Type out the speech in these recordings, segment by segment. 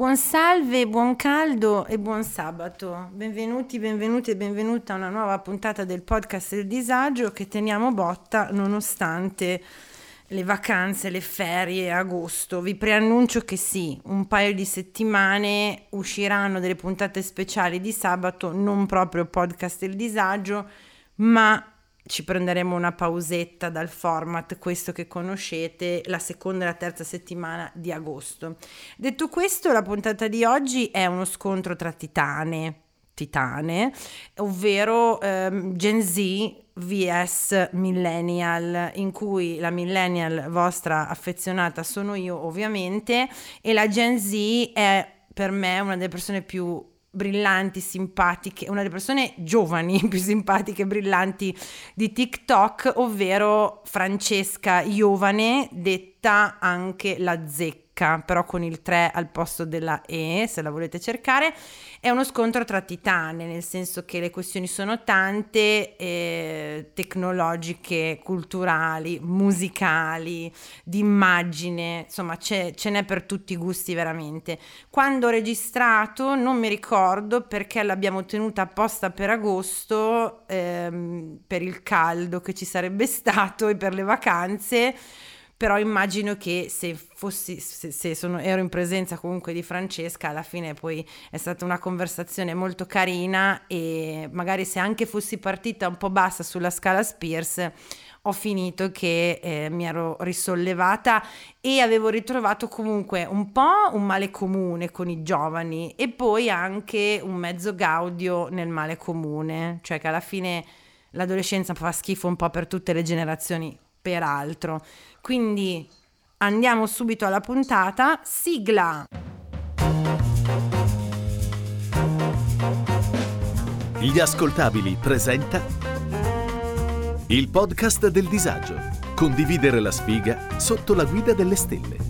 Buon salve, buon caldo e buon sabato. Benvenuti, benvenuti e benvenuta a una nuova puntata del podcast del disagio che teniamo botta nonostante le vacanze, le ferie, agosto. Vi preannuncio che sì, un paio di settimane usciranno delle puntate speciali di sabato, non proprio podcast del disagio, ma ci prenderemo una pausetta dal format, questo che conoscete, la seconda e la terza settimana di agosto. Detto questo, la puntata di oggi è uno scontro tra titane, titane, ovvero ehm, Gen Z vs millennial in cui la millennial vostra affezionata sono io ovviamente e la Gen Z è per me una delle persone più brillanti, simpatiche, una delle persone giovani più simpatiche e brillanti di TikTok, ovvero Francesca Iovane, detta anche la zecca però con il 3 al posto della E, se la volete cercare, è uno scontro tra titane, nel senso che le questioni sono tante, eh, tecnologiche, culturali, musicali, di immagine, insomma ce n'è per tutti i gusti veramente. Quando ho registrato non mi ricordo perché l'abbiamo tenuta apposta per agosto, ehm, per il caldo che ci sarebbe stato e per le vacanze però immagino che se fossi, se, se sono, ero in presenza comunque di Francesca, alla fine poi è stata una conversazione molto carina e magari se anche fossi partita un po' bassa sulla scala Spears, ho finito che eh, mi ero risollevata e avevo ritrovato comunque un po' un male comune con i giovani e poi anche un mezzo gaudio nel male comune, cioè che alla fine l'adolescenza fa schifo un po' per tutte le generazioni peraltro. Quindi andiamo subito alla puntata. Sigla! Gli ascoltabili presenta il podcast del disagio. Condividere la sfiga sotto la guida delle stelle.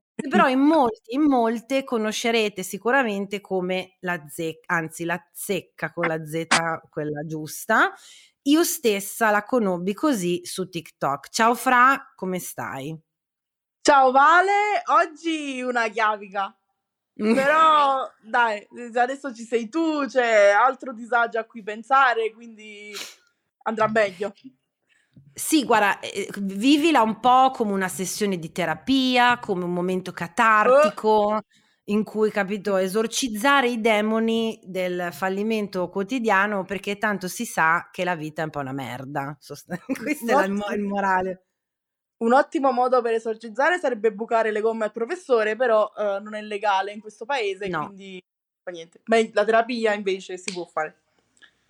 però in molti, in molte conoscerete sicuramente come la zecca, anzi la zecca con la Z, quella giusta. Io stessa la conobbi così su TikTok. Ciao Fra, come stai? Ciao Vale, oggi una chiavica. Però dai, adesso ci sei tu, c'è altro disagio a cui pensare, quindi andrà meglio. Sì, guarda, eh, vivila un po' come una sessione di terapia, come un momento catartico in cui, capito, esorcizzare i demoni del fallimento quotidiano perché tanto si sa che la vita è un po' una merda. Questo è il, mo- il morale. Un ottimo modo per esorcizzare sarebbe bucare le gomme al professore, però uh, non è legale in questo paese, no. quindi fa niente. Ma la terapia invece si può fare.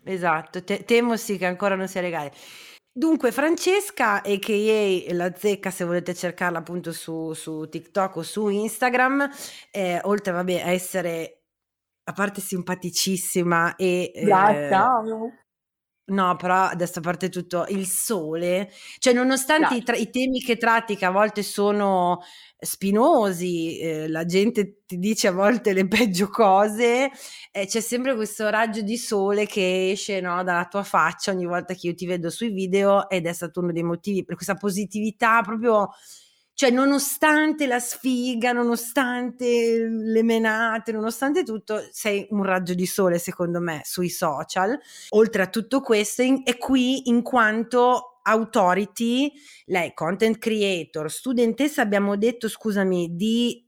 Esatto, Te- temo sì che ancora non sia legale. Dunque, Francesca, a.k.a. La Zecca, se volete cercarla appunto su, su TikTok o su Instagram, eh, oltre vabbè, a essere a parte simpaticissima e... Grazie. No, però adesso a parte tutto, il sole, cioè nonostante i, tra- i, temi che tratti che a volte sono spinosi, eh, la gente ti dice a volte le peggio cose, eh, c'è sempre questo raggio di sole che esce no, dalla tua faccia ogni volta che io ti vedo sui video ed è stato uno dei motivi per questa positività proprio cioè nonostante la sfiga, nonostante le menate, nonostante tutto, sei un raggio di sole secondo me sui social. Oltre a tutto questo, è qui in quanto authority, lei content creator, studentessa abbiamo detto, scusami, di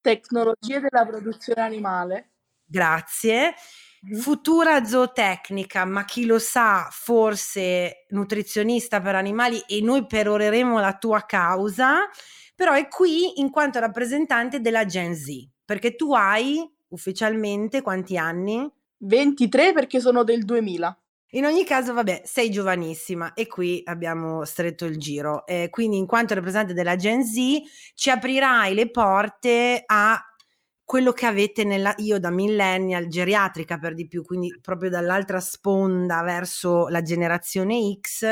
tecnologie della produzione animale. Grazie. Mm-hmm. Futura zootecnica, ma chi lo sa, forse nutrizionista per animali e noi peroreremo la tua causa, però è qui in quanto rappresentante della Gen Z, perché tu hai ufficialmente quanti anni? 23 perché sono del 2000. In ogni caso, vabbè, sei giovanissima e qui abbiamo stretto il giro. Eh, quindi, in quanto rappresentante della Gen Z, ci aprirai le porte a quello che avete nella, io da millennial, geriatrica per di più, quindi proprio dall'altra sponda verso la generazione X,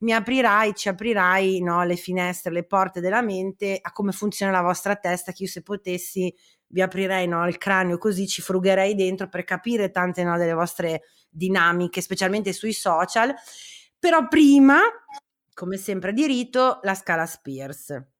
mi aprirai, ci aprirai no, le finestre, le porte della mente a come funziona la vostra testa, che io se potessi vi aprirei no, il cranio così, ci frugherei dentro per capire tante no, delle vostre dinamiche, specialmente sui social. Però prima, come sempre di rito, la scala Spears.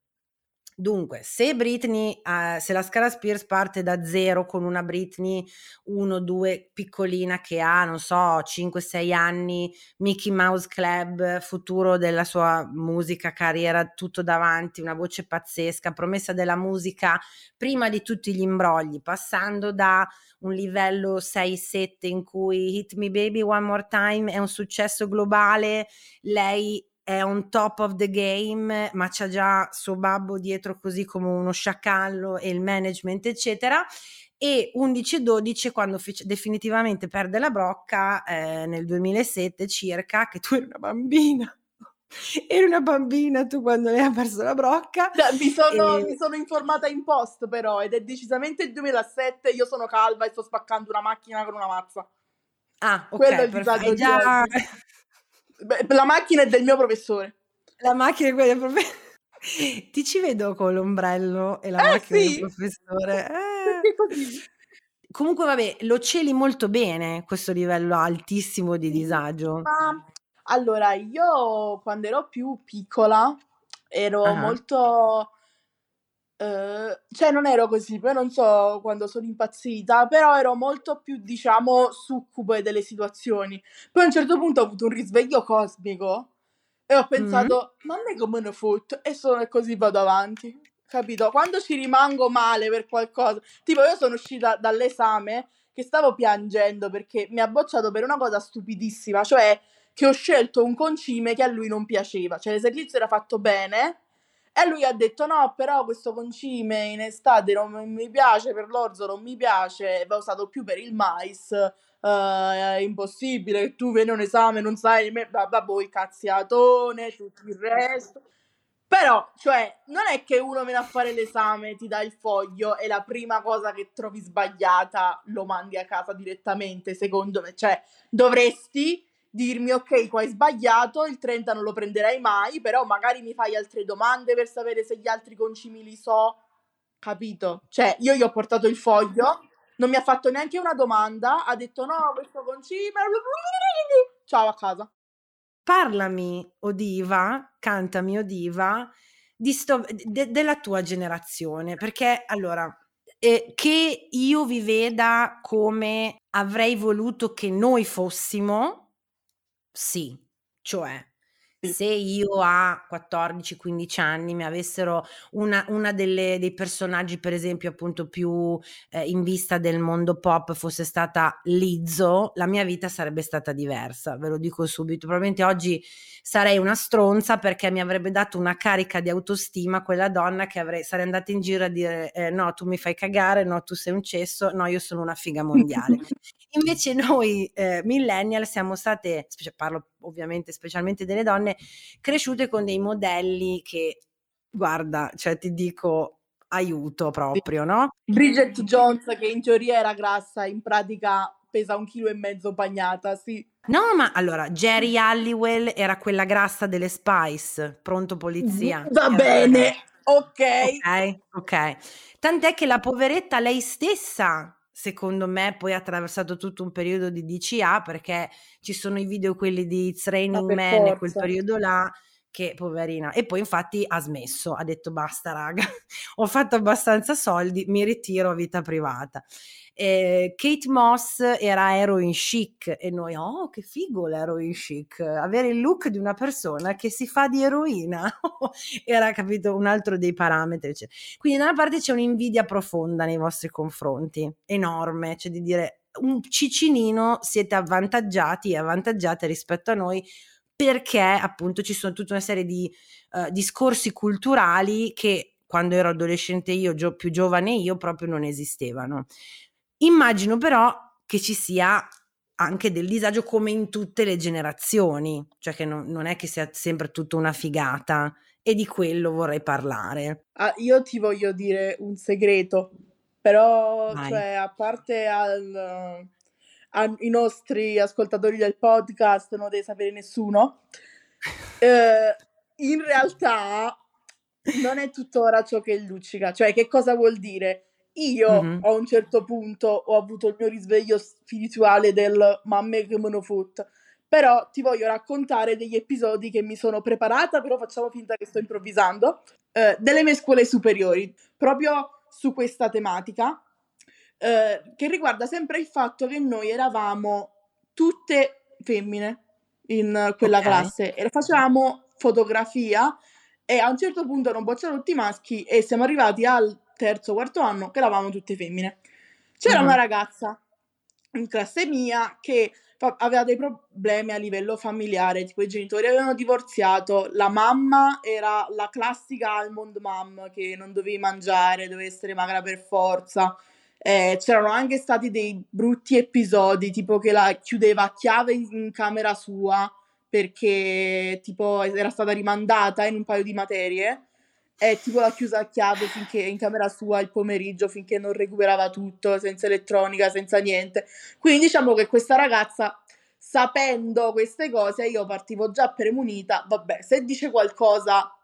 Dunque, se Britney, uh, se la scala Spears parte da zero con una Britney 1-2 piccolina che ha, non so, 5-6 anni, Mickey Mouse Club, futuro della sua musica, carriera, tutto davanti, una voce pazzesca, promessa della musica prima di tutti gli imbrogli, passando da un livello 6-7 in cui Hit Me Baby One More Time è un successo globale, lei è on top of the game, ma c'ha già suo babbo dietro così come uno sciacallo e il management, eccetera. E 11-12 quando fic- definitivamente perde la brocca eh, nel 2007 circa, che tu eri una bambina. Eri una bambina tu quando lei ha perso la brocca. Cioè, mi, sono, e... mi, sono, informata in post però ed è decisamente il 2007, io sono calva e sto spaccando una macchina con una mazza. Ah, ok. Quello è il disagio già... Beh, la macchina è del mio professore. La macchina è quella del professore. Ti ci vedo con l'ombrello e la eh, macchina sì. del professore. Eh. Comunque, vabbè, lo celi molto bene questo livello altissimo di disagio. Ma, allora, io quando ero più piccola ero uh-huh. molto Uhm, cioè non ero così, poi non so quando sono impazzita, però ero molto più, diciamo, succube delle situazioni. Poi a un certo punto ho avuto un risveglio cosmico e ho pensato, mm. ma a me come ne foot? E sono così vado avanti, capito? Quando ci rimango male per qualcosa, tipo io sono uscita dall'esame che stavo piangendo perché mi ha bocciato per una cosa stupidissima, cioè che ho scelto un concime che a lui non piaceva, cioè l'esercizio era fatto bene e lui ha detto: No, però questo concime in estate non mi piace, per l'orzo non mi piace, va usato più per il mais. Uh, è impossibile che tu vieni un esame, non sai, vabbè, poi cazziatone, tutto il resto. Però, cioè, non è che uno viene a fare l'esame, ti dà il foglio e la prima cosa che trovi sbagliata lo mandi a casa direttamente, secondo me. Cioè, dovresti dirmi ok, qua hai sbagliato, il 30 non lo prenderai mai, però magari mi fai altre domande per sapere se gli altri concimi li so, capito? Cioè, io gli ho portato il foglio, non mi ha fatto neanche una domanda, ha detto no, questo concime, ciao a casa. Parlami, Odiva, cantami, Odiva, di sto, de, della tua generazione, perché allora, eh, che io vi veda come avrei voluto che noi fossimo, sì, cioè se io a 14-15 anni mi avessero una, una delle, dei personaggi, per esempio, appunto più eh, in vista del mondo pop fosse stata Lizzo, la mia vita sarebbe stata diversa, ve lo dico subito. Probabilmente oggi sarei una stronza perché mi avrebbe dato una carica di autostima quella donna che avrei, sarei andata in giro a dire eh, no, tu mi fai cagare, no, tu sei un cesso, no, io sono una figa mondiale. Invece noi eh, millennial siamo state, parlo ovviamente specialmente delle donne, cresciute con dei modelli che, guarda, cioè ti dico aiuto proprio, no? Bridget Jones che in teoria era grassa, in pratica pesa un chilo e mezzo bagnata, sì. No, ma allora, Jerry Halliwell era quella grassa delle Spice, pronto polizia. Va bene, ok. Ok, ok. Tant'è che la poveretta lei stessa secondo me poi ha attraversato tutto un periodo di DCA perché ci sono i video quelli di It's Raining Man e quel periodo là che poverina. E poi infatti ha smesso ha detto basta raga ho fatto abbastanza soldi mi ritiro a vita privata eh, Kate Moss era heroin chic e noi, oh che figo l'heroin chic, avere il look di una persona che si fa di eroina, era capito un altro dei parametri. Cioè. Quindi da una parte c'è un'invidia profonda nei vostri confronti, enorme, cioè di dire un cicinino siete avvantaggiati e avvantaggiate rispetto a noi perché appunto ci sono tutta una serie di uh, discorsi culturali che quando ero adolescente io, gio- più giovane io, proprio non esistevano. Immagino però che ci sia anche del disagio come in tutte le generazioni, cioè che non, non è che sia sempre tutta una figata e di quello vorrei parlare. Ah, io ti voglio dire un segreto, però cioè, a parte al, ai nostri ascoltatori del podcast non deve sapere nessuno, eh, in realtà non è tuttora ciò che luccica, cioè che cosa vuol dire? Io mm-hmm. a un certo punto ho avuto il mio risveglio spirituale del mamme che me foot. Però ti voglio raccontare degli episodi che mi sono preparata, però facciamo finta che sto improvvisando, eh, delle mie scuole superiori, proprio su questa tematica, eh, che riguarda sempre il fatto che noi eravamo tutte femmine in quella okay. classe e facevamo fotografia e a un certo punto non bocciato tutti i maschi e siamo arrivati al terzo, quarto anno che eravamo tutte femmine. C'era mm-hmm. una ragazza in classe mia che fa- aveva dei problemi a livello familiare, tipo i genitori avevano divorziato, la mamma era la classica almond mom che non dovevi mangiare, dovevi essere magra per forza. Eh, c'erano anche stati dei brutti episodi, tipo che la chiudeva a chiave in camera sua perché tipo era stata rimandata in un paio di materie è tipo la chiusa a chiave finché in camera sua il pomeriggio finché non recuperava tutto, senza elettronica, senza niente. Quindi diciamo che questa ragazza, sapendo queste cose, io partivo già premunita, vabbè, se dice qualcosa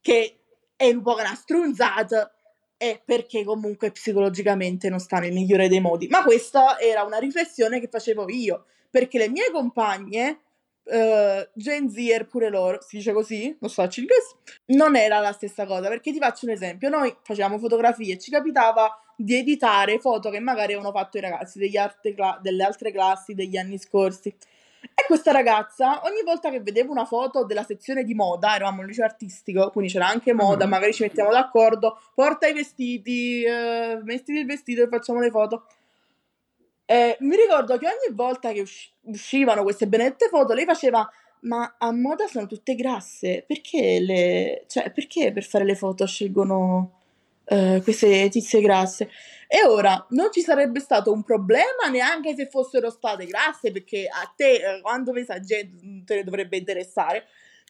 che è un po' una strunzata, è perché comunque psicologicamente non sta nel migliore dei modi. Ma questa era una riflessione che facevo io, perché le mie compagne uh, Gen Zer pure loro, si dice così, non so inglese, non era la stessa cosa, perché ti faccio un esempio, noi facevamo fotografie, ci capitava di editare foto che magari avevano fatto i ragazzi cla- delle altre classi degli anni scorsi. E questa ragazza, ogni volta che vedevo una foto della sezione di moda, eravamo un liceo artistico, quindi c'era anche moda, mm-hmm. magari ci mettiamo d'accordo, porta i vestiti, eh, mettiti il vestito e facciamo le foto. Eh, mi ricordo che ogni volta che usci- uscivano queste benedette foto, lei faceva: Ma a moda sono tutte grasse, perché, le... cioè, perché per fare le foto scelgono eh, queste tizie grasse? E ora non ci sarebbe stato un problema neanche se fossero state grasse, perché a te, eh, quando vedi gente, te ne dovrebbe interessare.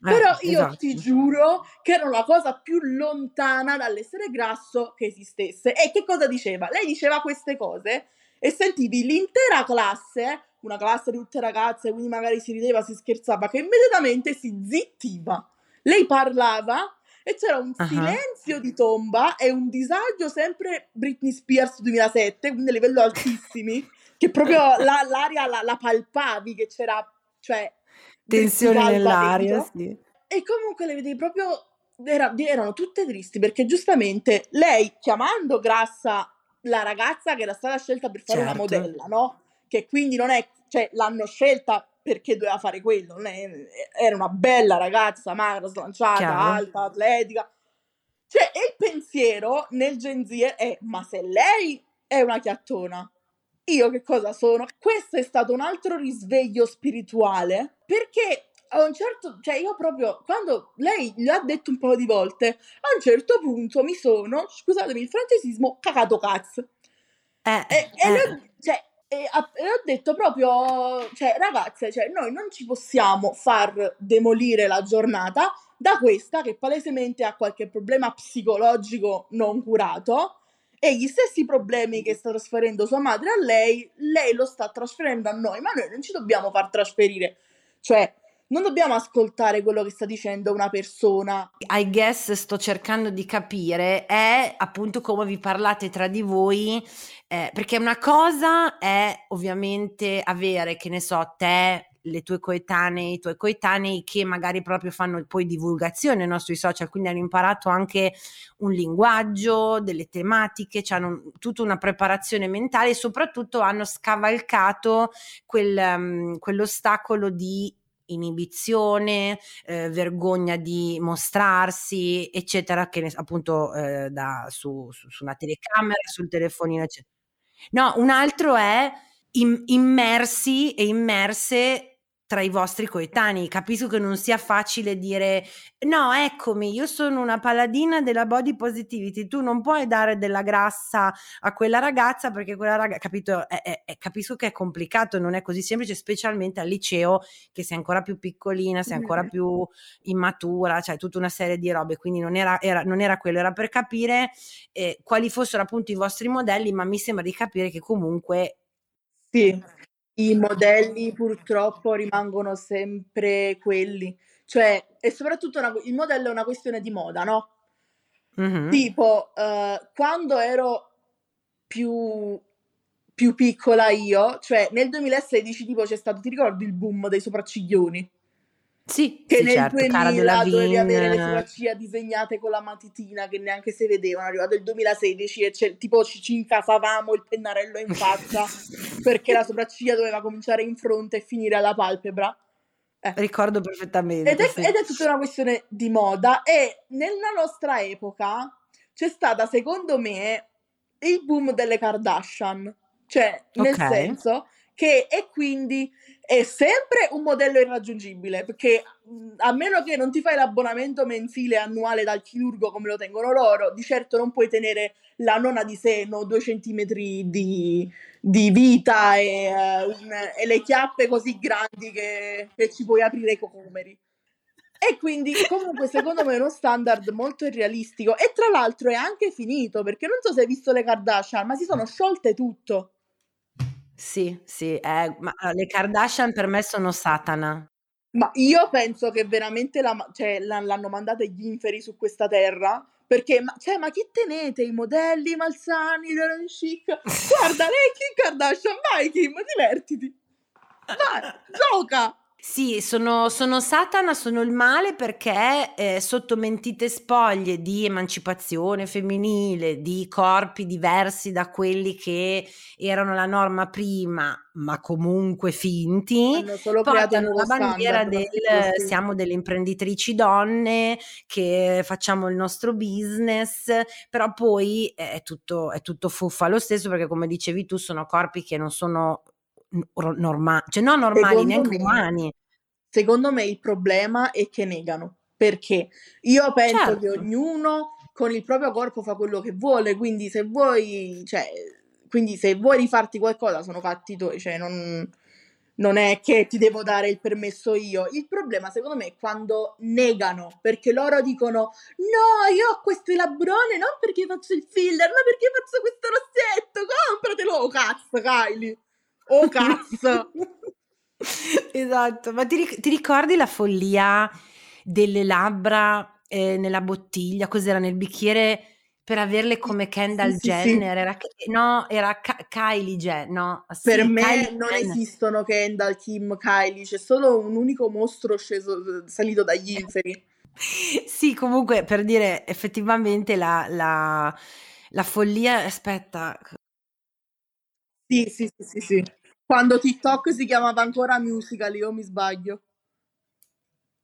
Eh, Però io esatto. ti giuro che era la cosa più lontana dall'essere grasso che esistesse. E che cosa diceva? Lei diceva queste cose e sentivi l'intera classe, una classe di tutte ragazze, quindi magari si rideva, si scherzava, che immediatamente si zittiva. Lei parlava e c'era un uh-huh. silenzio di tomba e un disagio sempre Britney Spears 2007, quindi a livello altissimi, che proprio la, l'aria la, la, palpavi, che c'era, cioè... Tensione nell'aria, sì. E comunque le vedevi proprio... Era, erano tutte tristi perché giustamente lei chiamando grassa la ragazza che era stata scelta per fare certo. una modella, no? Che quindi non è, cioè l'hanno scelta perché doveva fare quello, è, era una bella ragazza, magra, slanciata, Chiaro. alta, atletica. Cioè, il pensiero nel Gen Z è, ma se lei è una chiattona, io che cosa sono? Questo è stato un altro risveglio spirituale, perché a un certo, cioè io proprio, quando lei gli ha detto un po' di volte, a un certo punto mi sono, scusatemi il francesismo, cagato cazzo. Eh, e, e, eh. Le, cioè, e, a, e, ho detto proprio, cioè ragazze, cioè, noi non ci possiamo far demolire la giornata da questa che palesemente ha qualche problema psicologico non curato e gli stessi problemi che sta trasferendo sua madre a lei, lei lo sta trasferendo a noi, ma noi non ci dobbiamo far trasferire. Cioè, non dobbiamo ascoltare quello che sta dicendo una persona. I guess sto cercando di capire è appunto come vi parlate tra di voi, eh, perché una cosa è ovviamente avere, che ne so, te le tue coetanee, i tuoi coetanei che magari proprio fanno poi divulgazione no, sui social, quindi hanno imparato anche un linguaggio, delle tematiche, hanno tutta una preparazione mentale e soprattutto hanno scavalcato quel, um, quell'ostacolo di inibizione, eh, vergogna di mostrarsi, eccetera, che ne, appunto eh, da, su, su, su, una telecamera, sul telefonino, eccetera. No, un altro è im- immersi e immerse tra i vostri coetanei. Capisco che non sia facile dire no, eccomi, io sono una paladina della body positivity, tu non puoi dare della grassa a quella ragazza perché quella ragazza, capito, è, è, è, capisco che è complicato, non è così semplice, specialmente al liceo che sei ancora più piccolina, sei ancora più immatura, cioè tutta una serie di robe, quindi non era, era, non era quello, era per capire eh, quali fossero appunto i vostri modelli, ma mi sembra di capire che comunque... Sì i modelli purtroppo rimangono sempre quelli. Cioè, e soprattutto una, il modello è una questione di moda, no? Mm-hmm. Tipo, uh, quando ero più, più piccola io, cioè nel 2016 tipo c'è stato, ti ricordi il boom dei sopracciglioni? Sì, che sì, nel certo, 2000 dovevi avere le sopracciglia disegnate con la matitina che neanche si vedevano. È arrivato il 2016 e tipo ci, ci incasavamo il pennarello in faccia perché la sopracciglia doveva cominciare in fronte e finire alla palpebra. Eh. Ricordo perfettamente. Ed è, sì. ed è tutta una questione di moda e nella nostra epoca c'è stata, secondo me, il boom delle Kardashian. Cioè, nel Ok. senso che e quindi è sempre un modello irraggiungibile perché a meno che non ti fai l'abbonamento mensile annuale dal chirurgo come lo tengono loro, di certo non puoi tenere la nonna di seno, due centimetri di, di vita e, eh, un- e le chiappe così grandi che, che ci puoi aprire i cocomeri. E quindi comunque secondo me è uno standard molto irrealistico e tra l'altro è anche finito perché non so se hai visto le Kardashian, ma si sono sciolte tutto. Sì, sì, eh, ma le Kardashian per me sono Satana. Ma io penso che veramente la cioè, la- l'hanno mandata gli inferi su questa terra. Perché, ma, cioè, ma chi tenete? I modelli malsani, Darren chic? Guarda, lei Kim Kardashian, vai Kim, divertiti. Vai, gioca. Sì, sono, sono Satana, sono il male perché eh, sotto mentite spoglie di emancipazione femminile, di corpi diversi da quelli che erano la norma prima, ma comunque finti, Hanno solo portano la bandiera standard. del sì. siamo delle imprenditrici donne che facciamo il nostro business, però poi è tutto, è tutto fuffa lo stesso perché come dicevi tu sono corpi che non sono normali, cioè non normali, Secondo neanche me- umani. Secondo me il problema è che negano. Perché io penso che Certo. ognuno con il proprio corpo fa quello che vuole, quindi se vuoi, cioè, quindi se vuoi rifarti qualcosa sono fatti tuoi, cioè non, non è che ti devo dare il permesso io. Il problema secondo me è quando negano, perché loro dicono no, io ho questo labrone non perché faccio il filler, ma perché faccio questo rossetto, compratelo, oh cazzo, Kylie. Oh cazzo. Esatto, ma ti, ric- ti ricordi la follia delle labbra eh, nella bottiglia? Cos'era nel bicchiere per averle come Kendall sì, sì. Jenner? Era, no, era Ka- Kylie Jenner. No, sì, Per me Kylie non Jenner. esistono Kendall, Kim, Kylie, c'è solo un unico mostro sceso, salito dagli inferi. Sì, comunque per dire effettivamente la, la, la follia. Aspetta, Sì, sì, sì, sì, sì. Quando TikTok si chiamava ancora musical, io mi sbaglio.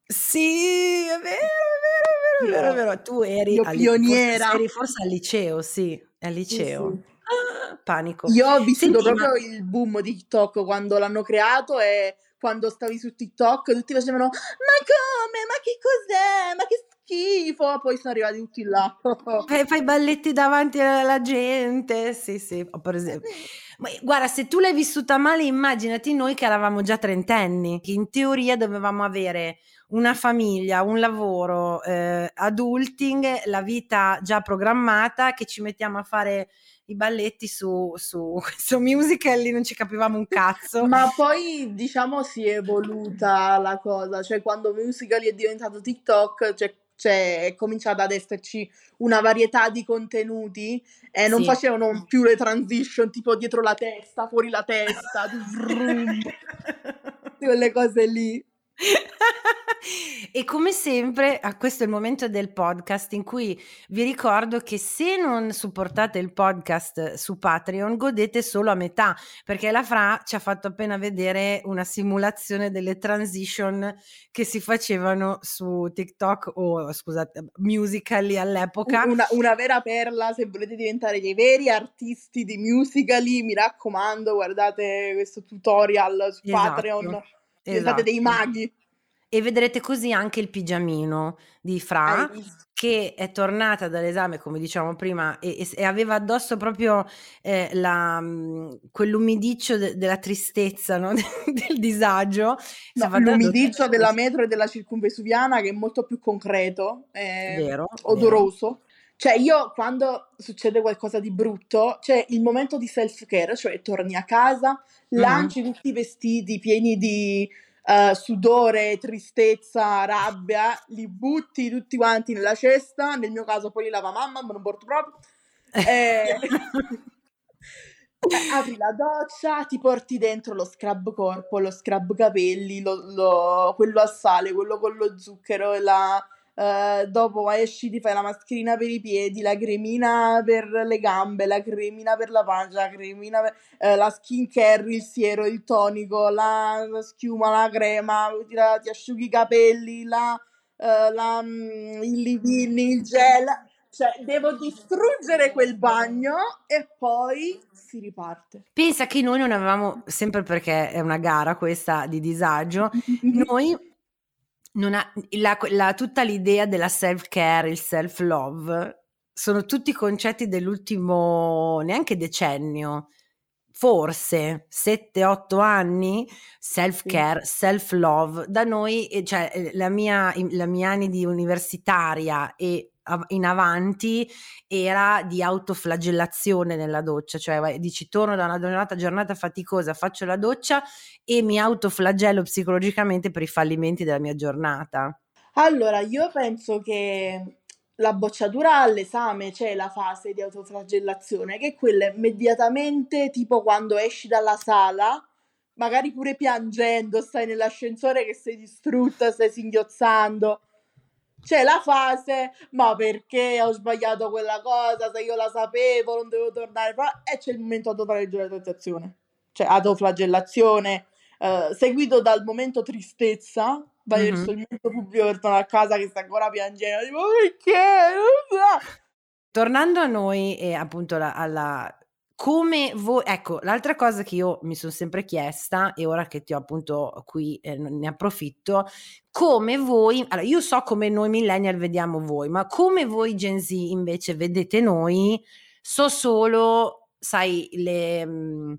Sì, è vero, è vero, è vero, è vero, è vero. Tu eri, Io al- pioniera. Forse, eri forse al liceo, sì, al liceo. sì. Ah, panico. Io ho vissuto Senti, ma- proprio il boom di TikTok quando l'hanno creato e quando stavi su TikTok tutti facevano ma come? Ma che cos'è? Ma che schifo! Poi sono arrivati tutti là. Fai, fai balletti davanti alla gente, sì, sì, per esempio. Ma guarda, se tu l'hai vissuta male, immaginati noi che eravamo già trentenni, che in teoria dovevamo avere una famiglia, un lavoro, eh, adulting, la vita già programmata, che ci mettiamo a fare i balletti su, su questo musical, lì non ci capivamo un cazzo. Ma poi diciamo si è evoluta la cosa, cioè quando Musical.ly è diventato TikTok, cioè, cioè, è cominciata ad esserci una varietà di contenuti e non Sì. facevano più le transition tipo dietro la testa, fuori la testa, quelle cose lì. e come sempre, a questo è il momento del podcast in cui vi ricordo che se non supportate il podcast su Patreon, godete solo a metà, perché la Fra ci ha fatto appena vedere una simulazione delle transition che si facevano su TikTok o scusate, Musical.ly all'epoca. Una, una vera perla, se volete diventare dei veri artisti di Musical.ly, mi raccomando, guardate questo tutorial su Esatto. Patreon. Diventate dei Esatto. maghi. E vedrete così anche il pigiamino di Fra che è tornata dall'esame, come dicevamo prima, e, e- aveva addosso proprio eh, la, mm, quell'umidiccio de- della tristezza, no? del disagio. No, l'umidiccio della metro e della circumvesuviana che è molto più concreto, è Vero, vero. Cioè io quando succede qualcosa di brutto, c'è il momento di self-care, cioè torni a casa, Mhm. lanci tutti i vestiti pieni di eh, sudore, tristezza, rabbia, li butti tutti quanti nella cesta, nel mio caso poi li lava mamma, ma non porto proprio. Eh, eh, apri la doccia, ti porti dentro lo scrub corpo, lo scrub capelli, lo- lo- quello a sale, quello con lo zucchero, e la, eh, dopo esci, ti fai la mascherina per i piedi, la cremina per le gambe, la cremina per la pancia, la cremina per, eh, la skin care, il siero, il tonico, la, la schiuma, la crema, ti, la- ti asciughi i capelli, la, eh, la, mm, il livini, il gel. Cioè, devo distruggere quel bagno e poi si riparte. Pensa che noi non avevamo, sempre perché è una gara questa di disagio, noi ha, la- la- tutta l'idea della self-care, il self-love, sono tutti concetti dell'ultimo neanche decennio, forse 7-8 anni, self-care, self-love. Da noi, eh, cioè eh, la mia, la mia anni di universitaria e in avanti era di autoflagellazione nella doccia, cioè dici torno da una giornata, giornata faticosa, faccio la doccia e mi autoflagello psicologicamente per i fallimenti della mia giornata. Allora, io penso che la bocciatura all'esame c'è la fase di autoflagellazione, che è quella immediatamente, tipo quando esci dalla sala, magari pure piangendo, stai nell'ascensore che sei distrutta, stai singhiozzando. C'è la fase, ma perché ho sbagliato quella cosa? Se io la sapevo, non devo tornare. E c'è il momento autoflagellazione, cioè autoflagellazione, eh, seguito dal momento tristezza, vai Mhm. verso il momento pubblico per tornare a casa che sta ancora piangendo, tipo perché? Non so. Tornando a noi e appunto la- alla come voi, ecco, l'altra cosa che io mi sono sempre chiesta e ora che ti ho appunto qui eh, ne approfitto, come voi, allora io so come noi millennial vediamo voi, ma come voi Gen Z invece vedete noi, so solo, sai, le, mm,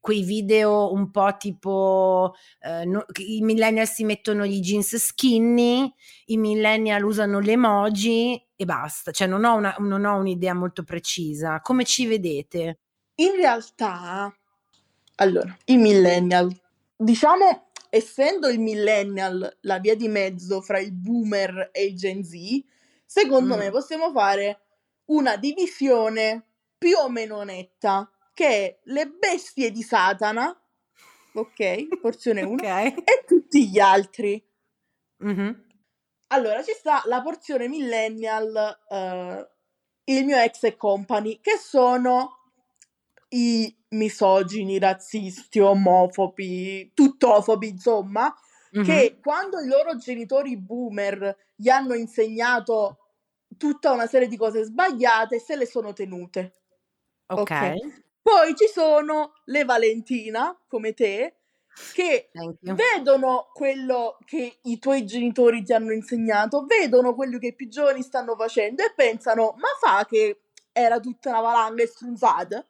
quei video un po' tipo eh, no- i millennial si mettono gli jeans skinny, i millennial usano le emoji e basta, cioè non ho, una- non ho un'idea molto precisa. Come ci vedete? In realtà, allora, i millennial, diciamo, essendo il millennial la via di mezzo fra il boomer e il Gen Z, secondo Mm. me possiamo fare una divisione più o meno netta, che è le bestie di Satana, ok, porzione 1, Ok. e tutti gli altri. Mhm. Allora, ci sta la porzione millennial, eh, il mio ex e company, che sono i misogini, razzisti, omofobi, tuttofobi, insomma, Mhm. che quando i loro genitori boomer gli hanno insegnato tutta una serie di cose sbagliate, se le sono tenute. Ok. ok. Poi ci sono le Valentina, come te, che vedono quello che i tuoi genitori ti hanno insegnato, vedono quello che i più giovani stanno facendo e pensano, ma fa che era tutta una valanga e strunzata?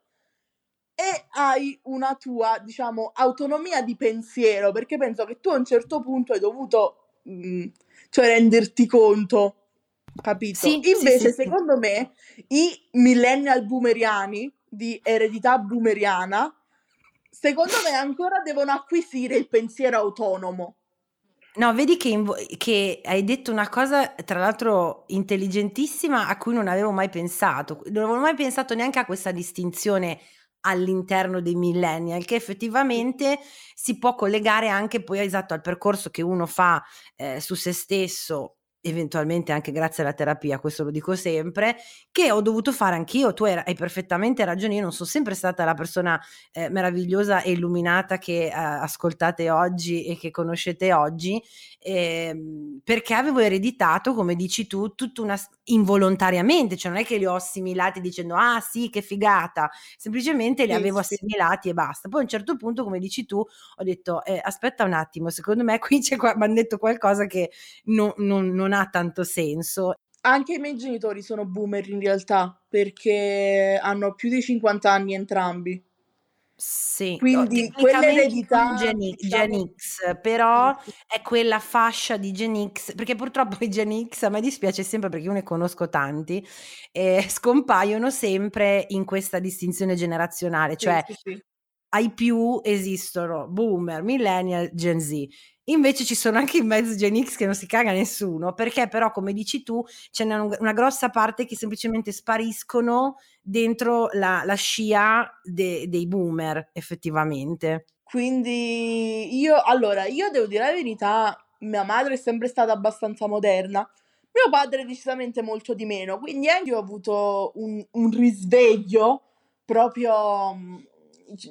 E hai una tua, diciamo, autonomia di pensiero, perché penso che tu a un certo punto hai dovuto, mm, cioè, renderti conto, capito? Sì, sì, Invece, sì, sì. secondo me, i millennial boomeriani di eredità boomeriana, secondo me ancora devono acquisire il pensiero autonomo. No, vedi che, vo- che hai detto una cosa, tra l'altro, intelligentissima a cui non avevo mai pensato. Non avevo mai pensato neanche a questa distinzione all'interno dei millennial, che effettivamente si può collegare anche poi esatto al percorso che uno fa eh, su se stesso, eventualmente anche grazie alla terapia, questo lo dico sempre, che ho dovuto fare anch'io. Tu hai, perfettamente ragione, io non sono sempre stata la persona eh, meravigliosa e illuminata che eh, ascoltate oggi e che conoscete oggi, ehm, perché avevo ereditato, come dici tu, tutta una, involontariamente, cioè non è che li ho assimilati dicendo ah sì che figata, semplicemente li Sì, avevo sì. assimilati e basta. Poi a un certo punto, come dici tu, ho detto eh, aspetta un attimo, secondo me qui c'è qua, mi hanno detto qualcosa che non, non- non ha tanto senso. Anche i miei genitori sono boomer in realtà, perché hanno più di 50 anni entrambi. Sì, Quindi tecnicamente quell'eredità, Gen, diciamo, X, però sì, sì. è quella fascia di Gen X, perché purtroppo i Gen X a me dispiace sempre perché io ne conosco tanti, eh, scompaiono sempre in questa distinzione generazionale, Sì, cioè sì, sì. ai più esistono boomer, millennial, Gen Z. Invece ci sono anche in mezzo Gen X che non si caga nessuno, perché però, come dici tu, un- una grossa parte che semplicemente spariscono dentro la, la scia de- dei boomer, effettivamente. Quindi io, allora, io devo dire la verità, mia madre è sempre stata abbastanza moderna, mio padre decisamente molto di meno, quindi anche io ho avuto un, un risveglio proprio, mm,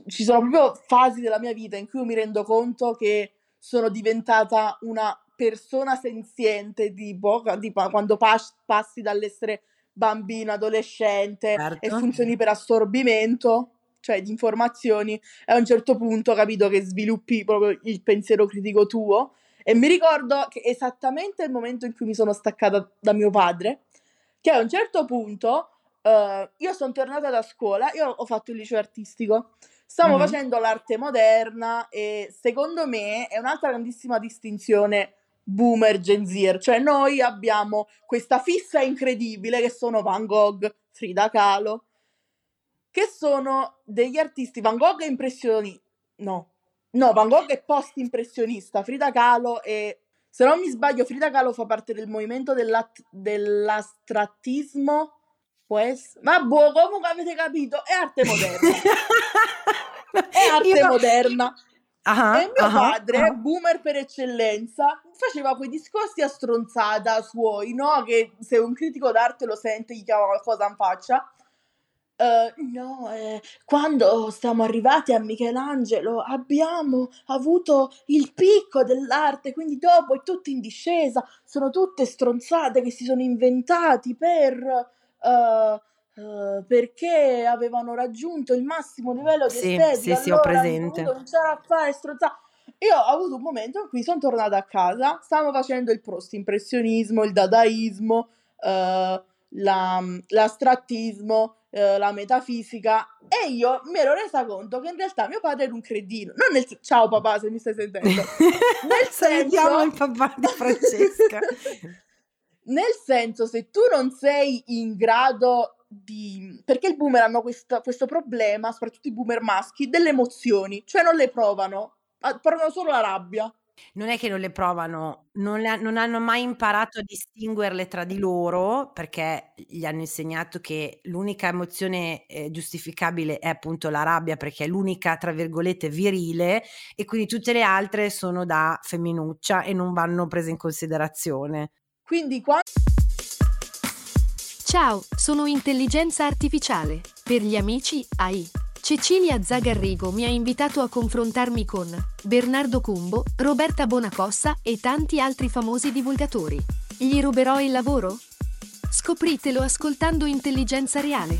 ci- sono proprio fasi della mia vita in cui mi rendo conto che sono diventata una persona senziente, tipo, tipo quando pas- passi dall'essere bambino, adolescente e Certo. funzioni per assorbimento, cioè di informazioni, e a un certo punto ho capito che sviluppi proprio il pensiero critico tuo. E mi ricordo che esattamente il momento in cui mi sono staccata da mio padre, che a un certo punto eh, io sono tornata da scuola, io ho fatto il liceo artistico, stavo Mhm. facendo l'arte moderna e secondo me è un'altra grandissima distinzione boomer Gen Z, cioè noi abbiamo questa fissa incredibile che sono Van Gogh, Frida Kahlo, che sono degli artisti, Van Gogh è impressioni, no, no, Van Gogh è post-impressionista, Frida Kahlo è, se non mi sbaglio, Frida Kahlo fa parte del movimento dell'astrattismo, essere, ma boh, comunque avete capito, è arte moderna, è arte Io- moderna. Ah, E mio ah, padre, ah. boomer per eccellenza, faceva quei discorsi a stronzata suoi, no? Che se un critico d'arte lo sente gli chiama qualcosa in faccia. Eh, no, eh, quando siamo arrivati a Michelangelo abbiamo avuto il picco dell'arte, quindi dopo è tutto in discesa, sono tutte stronzate che si sono inventati per... eh, perché avevano raggiunto il massimo livello di Sì, estetica, sì, sì, ho allora presente. cominciare a fare stronzate. Io ho avuto un momento in cui sono tornata a casa, stavamo facendo il post-impressionismo, il dadaismo, eh, la- l'astrattismo, eh, la metafisica e io mi ero resa conto che in realtà mio padre era un cretino. Non nel, ciao papà, se mi stai sentendo. Nel Salutiamo senso- il papà di Francesca. Nel senso, se tu non sei in grado di... Perché i boomer hanno questa- questo problema, soprattutto i boomer maschi, delle emozioni, cioè non le provano, provano solo la rabbia. Non è che non le provano, non, le non hanno mai imparato a distinguerle tra di loro perché gli hanno insegnato che l'unica emozione eh, giustificabile è appunto la rabbia perché è l'unica, tra virgolette, virile e quindi tutte le altre sono da femminuccia e non vanno prese in considerazione. Quindi quando Ciao, sono intelligenza artificiale. Per gli amici AI. Cecilia Zagarrigo mi ha invitato a confrontarmi con Bernardo Cumbo, Roberta Bonacossa e tanti altri famosi divulgatori. Gli ruberò il lavoro? Scopritelo ascoltando Intelligenza Reale.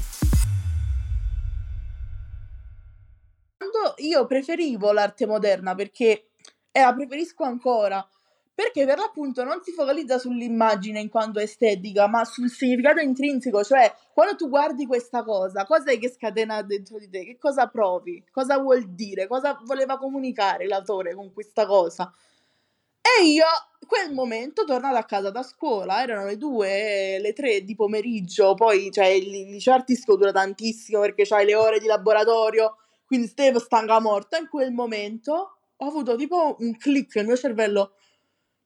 io preferivo l'arte moderna perché, e la preferisco ancora, perché per l'appunto non si focalizza sull'immagine in quanto estetica, ma sul significato intrinseco, cioè quando tu guardi questa cosa, cosa è che scatena dentro di te? Che cosa provi? Cosa vuol dire? Cosa voleva comunicare l'autore con questa cosa? E io, quel momento, tornata a casa da scuola, erano le due, le tre di pomeriggio, poi cioè, il il liceo artistico dura tantissimo perché c'hai le ore di laboratorio, quindi Steve stanca morta. In quel momento ho avuto tipo un click nel mio cervello.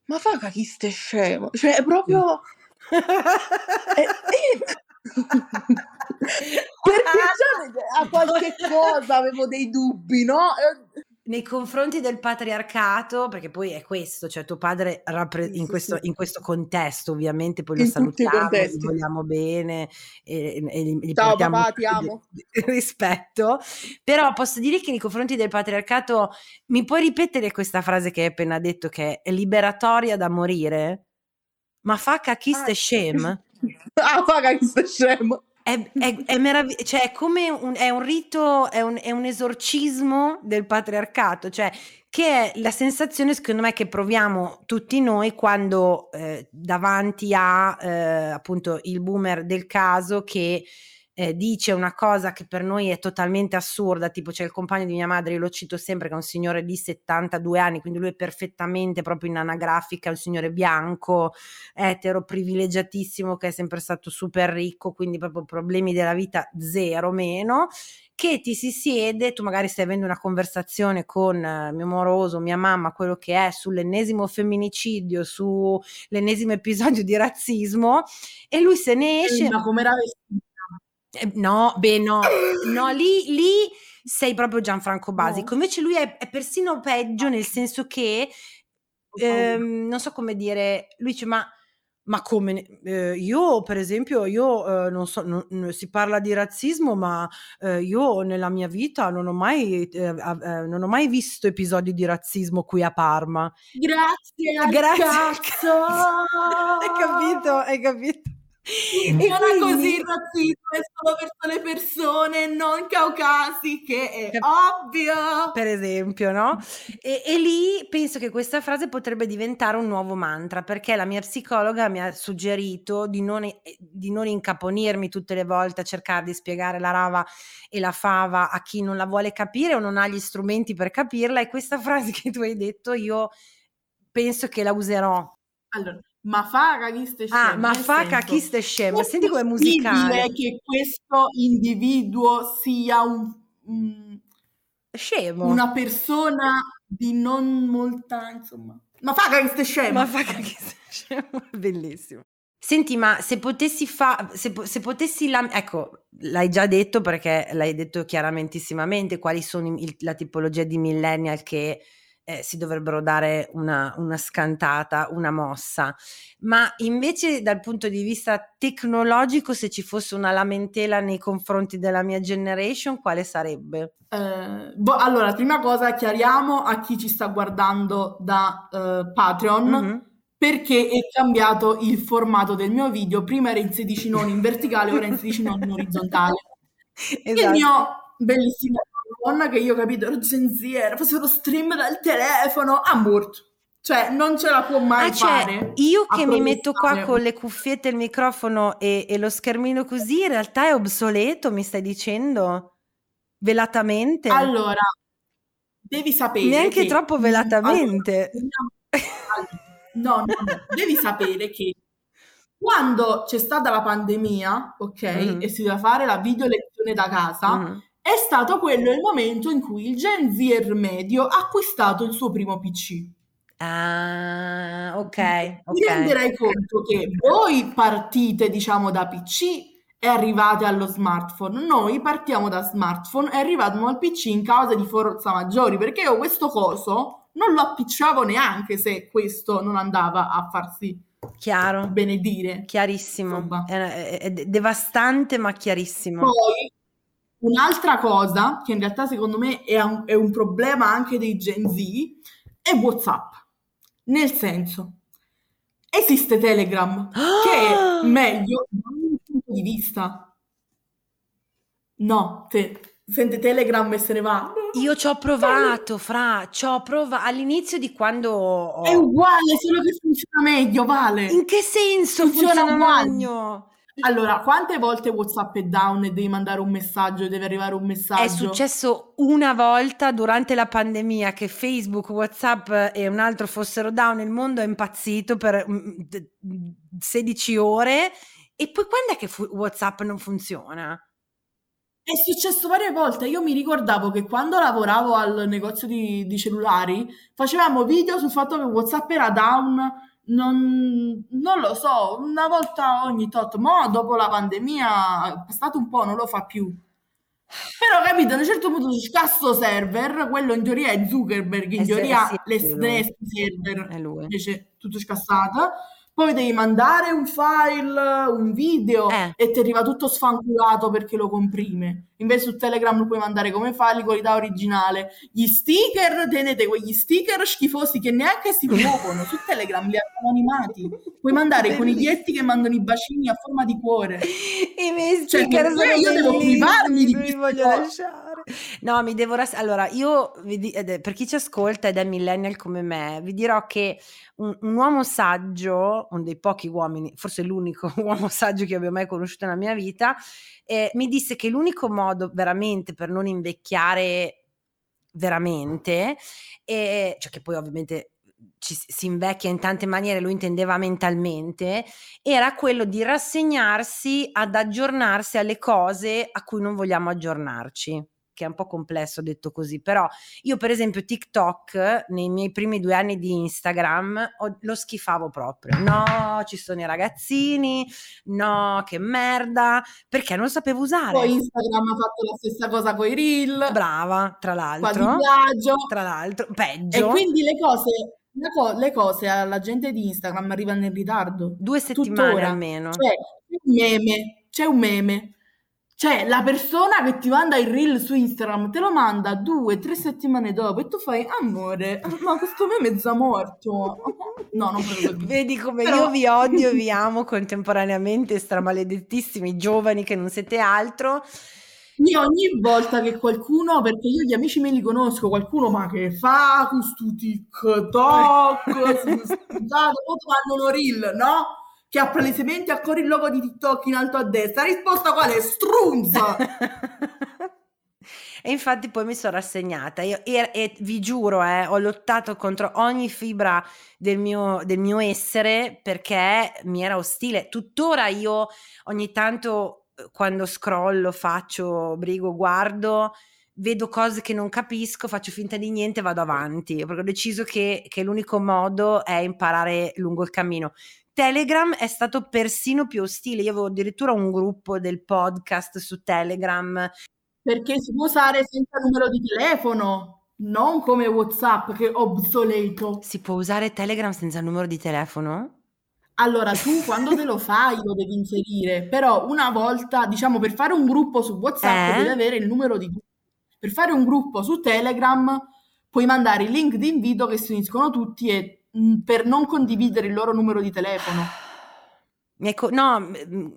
Ma fa chi ste scemo? Cioè, è proprio... è- è- Perché già a qualche cosa avevo dei dubbi, no? Nei confronti del patriarcato, perché poi è questo, cioè tuo padre rappre- in, questo, in questo contesto ovviamente, poi lo In salutiamo, contesti. vogliamo bene e, e gli, Ciao, papà, ti amo. rispetto, però posso dire che nei confronti del patriarcato, mi puoi ripetere questa frase che hai appena detto che è liberatoria da morire? Ma fa cacchiste Ah, scem? Ah, paga chi sta scemo. È, è, è meraviglioso, cioè è come un, è un rito, è un, è un esorcismo del patriarcato, cioè che è la sensazione secondo me che proviamo tutti noi quando eh, davanti a eh, appunto il boomer del caso che eh, dice una cosa che per noi è totalmente assurda, tipo c'è il compagno di mia madre, io lo cito sempre, che è un signore di 72 anni, quindi lui è perfettamente proprio in anagrafica, un signore bianco, etero, privilegiatissimo, che è sempre stato super ricco, quindi proprio problemi della vita zero meno, che ti si siede, tu magari stai avendo una conversazione con eh, mio moroso, mia mamma, quello che è sull'ennesimo femminicidio, sull'ennesimo episodio di razzismo, e lui se ne esce... Ma come era vestita? Eh, no, beh, no, no, lì, lì sei proprio Gianfranco Basico. Invece lui è, è persino peggio nel senso che, ehm, non so come dire, lui dice, ma, ma come, eh, io per esempio, io eh, non so, non, si parla di razzismo, ma eh, io nella mia vita non ho mai, eh, eh, non ho mai visto episodi di razzismo qui a Parma. Grazie Grazie! Hai capito? Hai capito? E Non è quindi- così il razzismo, è solo verso le persone non caucasiche, è Cap- ovvio! per esempio, no? E, e lì penso che questa frase potrebbe diventare un nuovo mantra perché la mia psicologa mi ha suggerito di non, di non incaponirmi tutte le volte a cercare di spiegare la rava e la fava a chi non la vuole capire o non ha gli strumenti per capirla e questa frase che tu hai detto io penso che la userò. Allora, ma fa cachiste scemo, Ah, ma fa cachiste scema, è senti possibile musicale. che questo individuo sia un, un- Scemo. una persona di non molta, insomma... Ma fa cachiste scemo! Ma fa cachiste scemo, bellissimo. Senti, ma se potessi fare, se, po- se potessi, lam- ecco, l'hai già detto perché l'hai detto chiaramentissimamente quali sono il- la tipologia di millennial che eh, si dovrebbero dare una, una scantata, una mossa. Ma invece dal punto di vista tecnologico, se ci fosse una lamentela nei confronti della mia generation, quale sarebbe? Eh, boh, allora, prima cosa chiariamo a chi ci sta guardando da eh, Patreon Mhm. perché è cambiato il formato del mio video. Prima era in 16 noni in verticale, ora in 16 noni in orizzontale. Il Esatto. mio bellissimo iPhone che io ho capito ero Gen Z, era facevo lo stream dal telefono a Murt. Cioè, non ce la può mai Ah, cioè, fare. io a che mi metto qua con le cuffiette, il microfono e, e lo schermino così, in realtà è obsoleto, mi stai dicendo? Velatamente? Allora, devi sapere Neanche che- troppo velatamente. Allora, no, no, no, devi sapere che quando c'è stata la pandemia, ok, Mhm. e si doveva fare la video lezione da casa, Mhm. È stato quello il momento in cui il Gen Z medio ha acquistato il suo primo PC. Ah, ok, Ti ok. renderai conto che voi partite, diciamo, da PC e arrivate allo smartphone. Noi partiamo da smartphone e arriviamo al PC in causa di forza maggiori, perché io questo coso non lo appicciavo neanche se questo non andava a farsi Chiaro, benedire. chiarissimo. È, è- è devastante, ma chiarissimo. Poi un'altra cosa che in realtà secondo me è un, è un problema anche dei Gen Z è WhatsApp. Nel senso, esiste Telegram che Ah! è meglio da ogni punto di vista. No, te, sente Telegram e se ne va. Io ci ho provato, fra, ci ho provato all'inizio di quando ho... È uguale, solo che funziona meglio, vale. In che senso Funziona funziona uguale. meglio? Allora, quante volte WhatsApp è down e devi mandare un messaggio deve arrivare un messaggio? È successo una volta durante la pandemia che Facebook, WhatsApp e un altro fossero down, il mondo è impazzito per mm, d- 16 ore e poi quando è che fu- WhatsApp non funziona? È successo varie volte. Io mi ricordavo che quando lavoravo al negozio di, di cellulari facevamo video sul fatto che WhatsApp era down. Non, non lo so, una volta ogni tot. Mo' dopo la pandemia è passato un po', non lo fa più. Però capito, a un certo punto si scassa server, quello in teoria è Zuckerberg, in Eh teoria sì, le è lui. stesse server invece tutto scassato. Poi devi mandare un file, un video Eh. e ti arriva tutto sfanculato perché lo comprime. Invece su Telegram lo puoi mandare come file di qualità originale. Gli sticker, tenete quegli sticker schifosi che neanche si muovono. Su Telegram li hanno animati. Puoi mandare i coniglietti che mandano i bacini a forma di cuore. I miei Cioè, sticker per sono io devo privarmi di queste voglio lasciare. No, mi devo ras- Allora, io è- per chi ci ascolta ed è millennial come me, vi dirò che un, un uomo saggio, uno dei pochi uomini, forse l'unico uomo saggio che abbia mai conosciuto nella mia vita, eh, mi disse che l'unico modo veramente per non invecchiare veramente, eh, cioè che poi ovviamente ci si invecchia in tante maniere, lui intendeva mentalmente, era quello di rassegnarsi ad aggiornarsi alle cose a cui non vogliamo aggiornarci che è un po' complesso detto così, però io per esempio TikTok nei miei primi due anni di Instagram ho- lo schifavo proprio, no ci sono i ragazzini, no che merda, perché non sapevo usare. Poi Instagram ha fatto la stessa cosa con i reel, Brava, tra l'altro, plagio. tra l'altro, E peggio, quindi le cose, le co- le cose alla gente di Instagram arrivano in ritardo. due settimane Tuttora. almeno. Cioè, un meme, c'è un meme. Cioè, la persona che ti manda il reel su Instagram te lo manda due, tre settimane dopo e tu fai, amore, ma questo meme è già morto. No, non proprio così. Vedi come Però- io vi odio e vi amo contemporaneamente, stramaledettissimi giovani che non siete altro. Io ogni volta che qualcuno, perché io gli amici me li conosco, qualcuno ma che fa questo TikTok, dopo mandano reel, no? Che ha palesemente ancora il logo di TikTok in alto a destra. La risposta qual è? Strunza! E infatti poi mi sono rassegnata Io- e, e vi giuro, eh, ho lottato contro ogni fibra del mio, del mio essere perché mi era ostile. Tuttora io ogni tanto eh, quando scrollo, faccio, brigo, guardo, vedo cose che non capisco, faccio finta di niente e vado avanti, perché ho deciso che, che l'unico modo è imparare lungo il cammino. Telegram è stato persino più ostile. Io avevo addirittura un gruppo del podcast su Telegram Perché si può usare senza numero di telefono, non come WhatsApp che è obsoleto. Si può usare Telegram senza il numero di telefono? Allora, tu quando te lo fai lo devi inserire, però una volta, diciamo, per fare un gruppo su WhatsApp Eh? devi avere il numero di. Per fare un gruppo su Telegram puoi mandare i link di invito che si uniscono tutti e per non condividere il loro numero di telefono. No,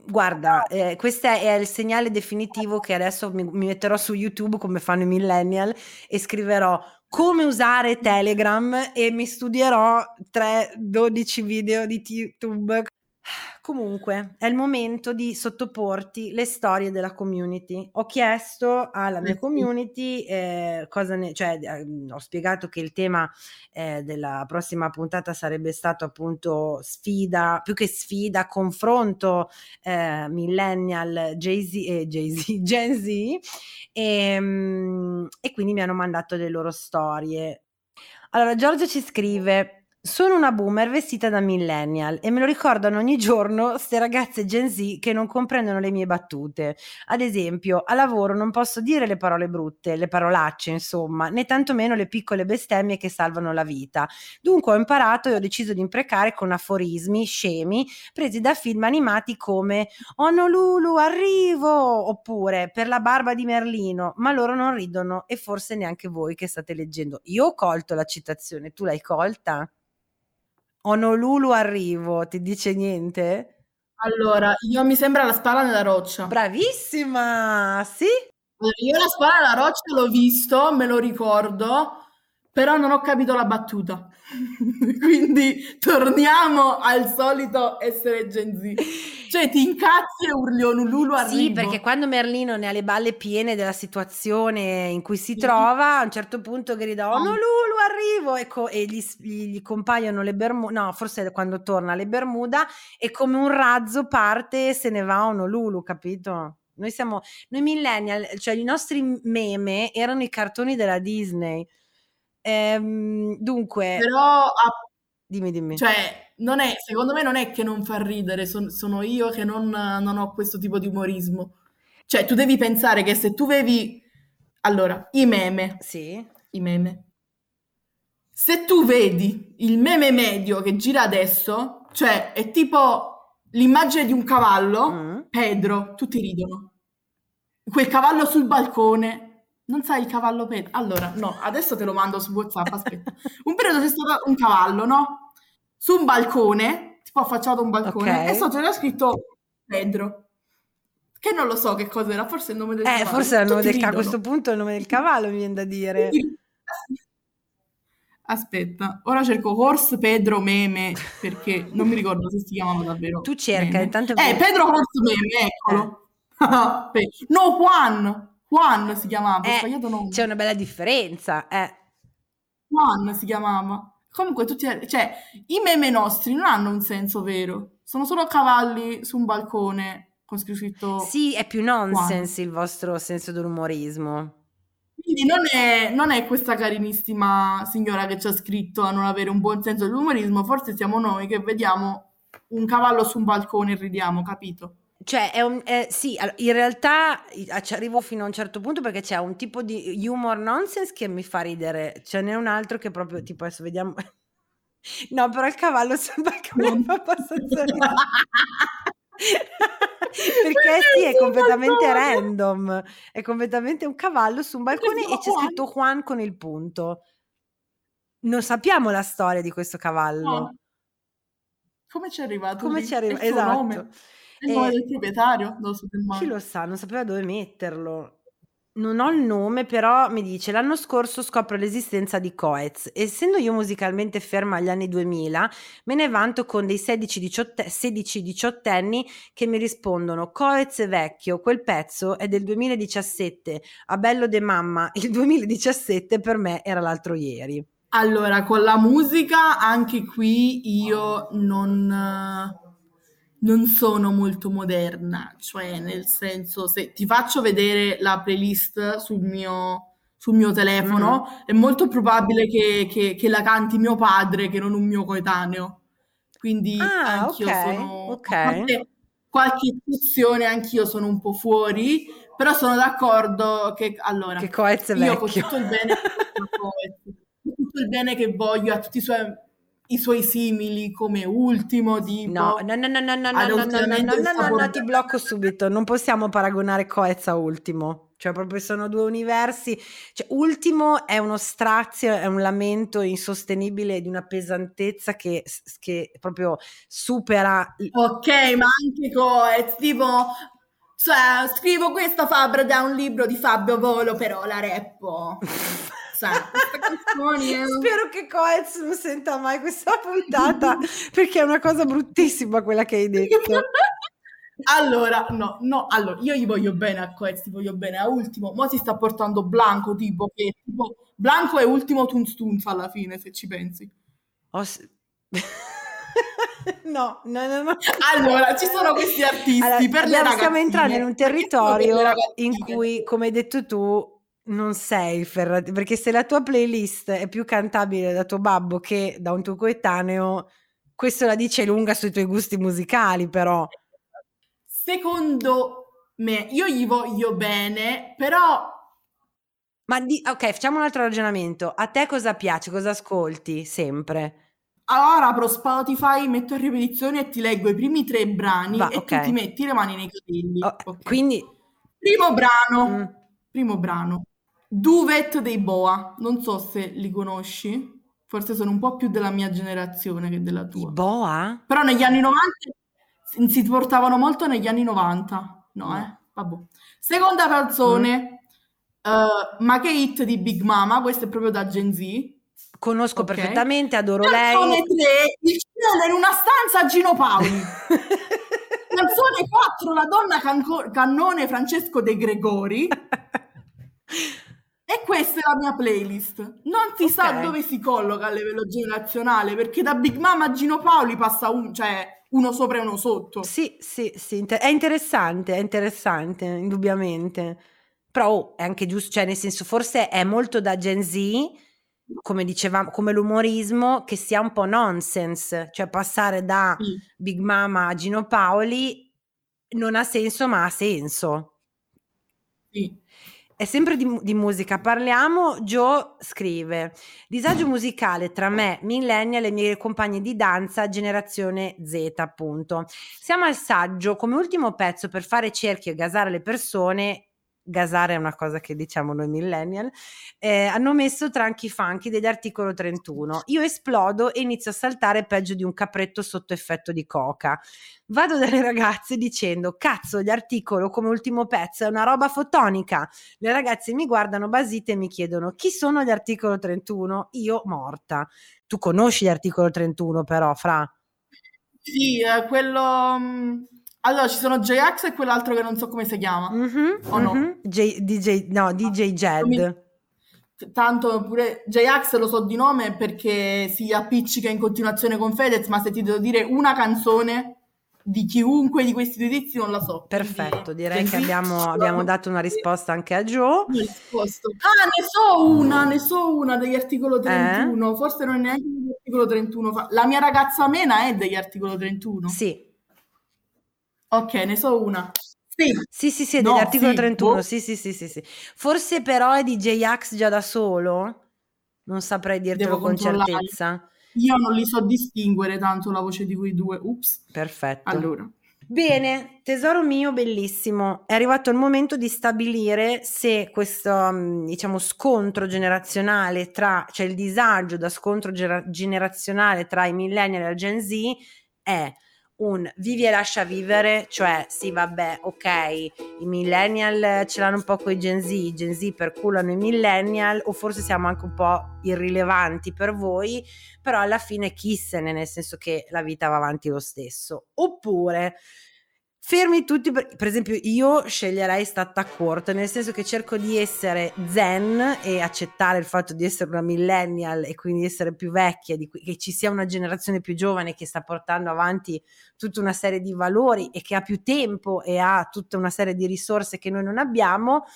guarda, eh, questo è il segnale definitivo che adesso mi, mi metterò su YouTube come fanno i millennial e scriverò come usare Telegram e mi studierò 3-12 video di YouTube. Comunque, è il momento di sottoporti le storie della community. Ho chiesto alla mia Eh community eh, cosa ne, cioè, eh, ho spiegato che il tema eh, della prossima puntata sarebbe stato appunto sfida, più che sfida, confronto eh, millennial Jay-Z e Jay-Z, Gen Z e, mm, e quindi mi hanno mandato le loro storie. Allora, Giorgio ci scrive. Sono una boomer vestita da millennial e me lo ricordano ogni giorno ste ragazze Gen Z che non comprendono le mie battute. Ad esempio, a lavoro non posso dire le parole brutte, le parolacce, insomma, né tantomeno le piccole bestemmie che salvano la vita. Dunque ho imparato e ho deciso di imprecare con aforismi scemi presi da film animati come Honolulu, arrivo! Oppure per la barba di Merlino, ma loro non ridono e forse neanche voi che state leggendo. Io ho colto la citazione, tu l'hai colta? Honolulu, arrivo, ti dice niente? Allora, io mi sembra la spalla nella roccia. Bravissima! Sì? Io la spalla nella roccia l'ho visto, me lo ricordo, però non ho capito la battuta. Quindi torniamo al solito essere Gen Z. Cioè, ti incazzi e urli Honolulu arrivo. Sì, perché quando Merlino ne ha le balle piene della situazione in cui si Sì. trova, a un certo punto grida Ah. Honolulu, arrivo! E, co- e gli, gli- gli compaiono le Bermuda, no, forse quando torna le Bermuda e come un razzo parte e se ne va a Honolulu, capito? Noi siamo, noi millennial, cioè i nostri meme erano i cartoni della Disney. Ehm, dunque, Però, a- dimmi, dimmi. cioè, non è, secondo me non è che non fa ridere, son- sono io che non, non ho questo tipo di umorismo. Cioè, tu devi pensare che se tu vedi... Allora, i meme, Sì? i meme. Se tu vedi il meme medio che gira adesso, Cioè, è tipo l'immagine di un cavallo, Mm. Pedro, tutti ridono. Quel cavallo sul balcone. Non sai il cavallo Pedro? Allora, no, adesso te lo mando su WhatsApp, aspetta. Un periodo c'è stato un cavallo, no? Su un balcone, tipo affacciato a un balcone, Ok. e sotto c'era scritto Pedro. Che non lo so che cosa era, forse il nome del Eh, cavallo. forse era il nome Tutti del ca- a questo punto è il nome del cavallo, mi viene da dire. Aspetta, ora cerco Horse Pedro Meme perché non mi ricordo se si chiamava davvero. Tu cerca, Meme. intanto- Eh, Pedro Horse Meme, eccolo. Pe- no, Juan. Juan si chiamava, Eh, sbagliato nome. c'è una bella differenza. Eh. Juan si chiamava. Comunque tutti, cioè, i meme nostri non hanno un senso vero. Sono solo cavalli su un balcone con scritto Sì, è più nonsense il vostro senso dell'umorismo. Quindi non è, non è questa carinissima signora che ci ha scritto a non avere un buon senso dell'umorismo, forse siamo noi che vediamo un cavallo su un balcone e ridiamo, capito? Cioè, è un, è- sì, in realtà ci arrivo fino a un certo punto perché c'è un tipo di humor nonsense che mi fa ridere, ce n'è un altro che proprio tipo adesso vediamo. No, però il cavallo sul balcone Non- fa abbastanza ridere. Perché sì, è completamente balcone. random. È completamente un cavallo su un balcone e c'è scritto Juan con il punto. Non sappiamo la storia di questo cavallo. No. Come ci è arrivato? Come ci? È suo Esatto. nome? Il nome del proprietario? Non so del mare. Chi lo sa, non sapeva dove metterlo. Non ho il nome, però mi dice l'anno scorso scopro l'esistenza di Coez. Essendo io musicalmente ferma agli anni 2000, me ne vanto con dei 16-18 16-18enni che mi rispondono Coez è vecchio, quel pezzo è del 2017, a bello de mamma, il 2017 per me era l'altro ieri. Allora, con la musica anche qui io non, non sono molto moderna, cioè nel senso se ti faccio vedere la playlist sul mio, sul mio telefono è molto probabile che, che- che la canti mio padre che non un mio coetaneo. Quindi Ah, anch'io ok, sono, ok. a parte qualche eccezione, anch'io sono un po' fuori, però sono d'accordo che allora Che Coez è io con vecchio. tutto il bene tutto il bene che voglio a tutti i suoi, i suoi simili come ultimo tipo No, no, no, no, no, no, no, no, no, no, no, no, ti blocco subito. Non possiamo paragonare Coez a Ultimo. Cioè, proprio sono due universi. Cioè, Ultimo è uno strazio, è un lamento insostenibile di una pesantezza che, che proprio supera. ok ma anche Coez tipo cioè scrivo questa Fabra da un libro di Fabio Volo però la reppo eh. Spero che Coez non senta mai questa puntata perché è una cosa bruttissima quella che hai detto. Allora, no, no, allora, io gli voglio bene a Coez, ti voglio bene a Ultimo, mo si sta portando Blanco, tipo, che tipo, Blanco è Ultimo Tunz Tunz alla fine, se ci pensi. Ho s- no, no, no, no. Allora, ci sono questi artisti Allora, per le ragazzine. stiamo entrando in un territorio in cui, come hai detto tu, non sei ferrati, perché se la tua playlist è più cantabile da tuo babbo che da un tuo coetaneo, questo la dice lunga sui tuoi gusti musicali, però. Secondo me, io gli voglio bene, però Ma di- ok, facciamo un altro ragionamento. A te cosa piace? Cosa ascolti sempre? ora apro Spotify, metto a ripetizione e ti leggo i primi tre brani Va, e ok. tu ti metti le mani nei capelli. Oh, Ok. Quindi, Primo brano, mm, primo brano. Duvet dei Boa, non so se li conosci, forse sono un po' più della mia generazione che della i tua. Boa? Però negli anni 90 si- portavano molto negli anni 90, no, No. eh? Vabbè. Seconda canzone, eh, Ma che hit di Big Mama, questo è proprio da Gen Z. Conosco Ok. perfettamente, adoro Canzone lei. 3, il cielo in una stanza Gino Paoli. Canzone 4, la donna canco- cannone Francesco De Gregori. E questa è la mia playlist. Non si sa Ok. dove si colloca a livello generazionale, perché da Big Mama a Gino Paoli passa un, cioè, uno sopra e uno sotto. Sì, sì, sì, è interessante, è interessante, indubbiamente. Però oh, è anche giusto, cioè nel senso, forse è molto da Gen Z, come dicevamo, come l'umorismo, che sia un po' nonsense, cioè passare da Sì. Big Mama a Gino Paoli non ha senso, ma ha senso. Sì. È sempre di, di, musica, parliamo. Joe scrive: Disagio musicale tra me, millennial e miei compagni di danza, generazione Z, appunto. Siamo al saggio come ultimo pezzo per fare cerchio e gasare le persone gasare è una cosa che diciamo noi millennial, eh, hanno messo tranchi funky degli articolo 31. Io esplodo e inizio a saltare peggio di un capretto sotto effetto di coca. Vado dalle ragazze dicendo, cazzo, gli articolo come ultimo pezzo è una roba fotonica. Le ragazze mi guardano basite e mi chiedono, chi sono gli articolo 31? Io morta. Tu conosci gli articolo 31 però, Fra? Sì, eh, quello... Allora, ci sono J-Ax e quell'altro che non so come si chiama. Mm-hmm, o no? Mm-hmm. J- DJ, no, DJ Jed. Mi... Tanto pure J-Ax lo so di nome perché si appiccica in continuazione con Fedez, ma se ti devo dire una canzone di chiunque di questi due tizi non la so. Perfetto, direi che abbiamo, abbiamo, dato una risposta anche a Joe. Ah, ne so una, ne so una degli articolo 31, eh? forse non è neanche degli articolo 31. La mia ragazza Mena è degli articolo 31. Sì, Ok, ne so una. Sì, sì, sì, sì è dell'articolo sì, 31, boh. sì, sì, sì, sì, sì. Forse però è di J-Ax già da solo? Non saprei dirtelo con certezza. Io non li so distinguere tanto la voce di quei due. Ups. Perfetto. Allora. Bene, tesoro mio bellissimo, è arrivato il momento di stabilire se questo, mm, diciamo, scontro generazionale tra, cioè il disagio da scontro generazionale tra i millennial e la Gen Z è un vivi e lascia vivere, cioè sì vabbè ok i millennial ce l'hanno un po' con i Gen Z, i Gen Z perculano i millennial o forse siamo anche un po' irrilevanti per voi, però alla fine chi se ne, nel senso che la vita va avanti lo stesso. Oppure fermi tutti, per, per, esempio io sceglierei stata court, nel senso che cerco di essere zen e accettare il fatto di essere una millennial e quindi essere più vecchia, di, che ci sia una generazione più giovane che sta portando avanti tutta una serie di valori e che ha più tempo e ha tutta una serie di risorse che noi non abbiamo,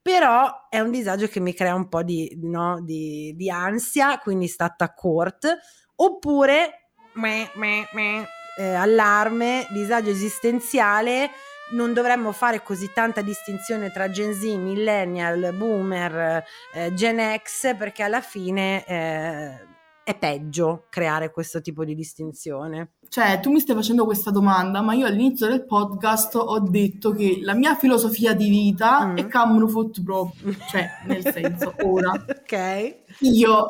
però è un disagio che mi crea un po' di, no, di, di ansia, quindi stata court, oppure... Meh, meh, meh, eh, allarme, disagio esistenziale, non dovremmo fare così tanta distinzione tra Gen Z, millennial, boomer, eh, Gen X, perché alla fine eh, è peggio creare questo tipo di distinzione. Cioè, tu mi stai facendo questa domanda, ma io all'inizio del podcast ho detto che la mia filosofia di vita mm. è Camru Foot Pro, cioè, nel senso, ora. ok. Io...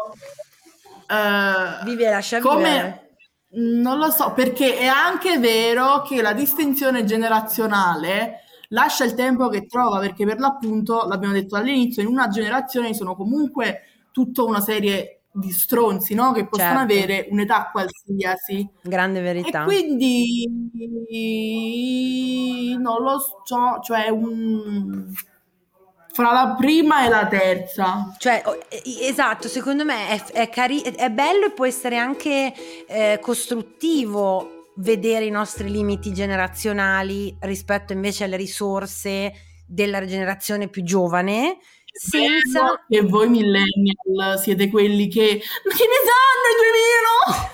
Uh, Vivi e lascia come... vivere non lo so, perché è anche vero che la distinzione generazionale lascia il tempo che trova, perché per l'appunto, l'abbiamo detto all'inizio, in una generazione sono comunque tutta una serie di stronzi, no? Che possono certo. avere un'età qualsiasi. Grande verità. E quindi non lo so, cioè un fra la prima e la terza. Cioè, esatto, secondo me è, è, cari- è bello e può essere anche eh, costruttivo vedere i nostri limiti generazionali rispetto invece alle risorse della generazione più giovane. Senza che voi millennial siete quelli che ma che ne sanno i 2000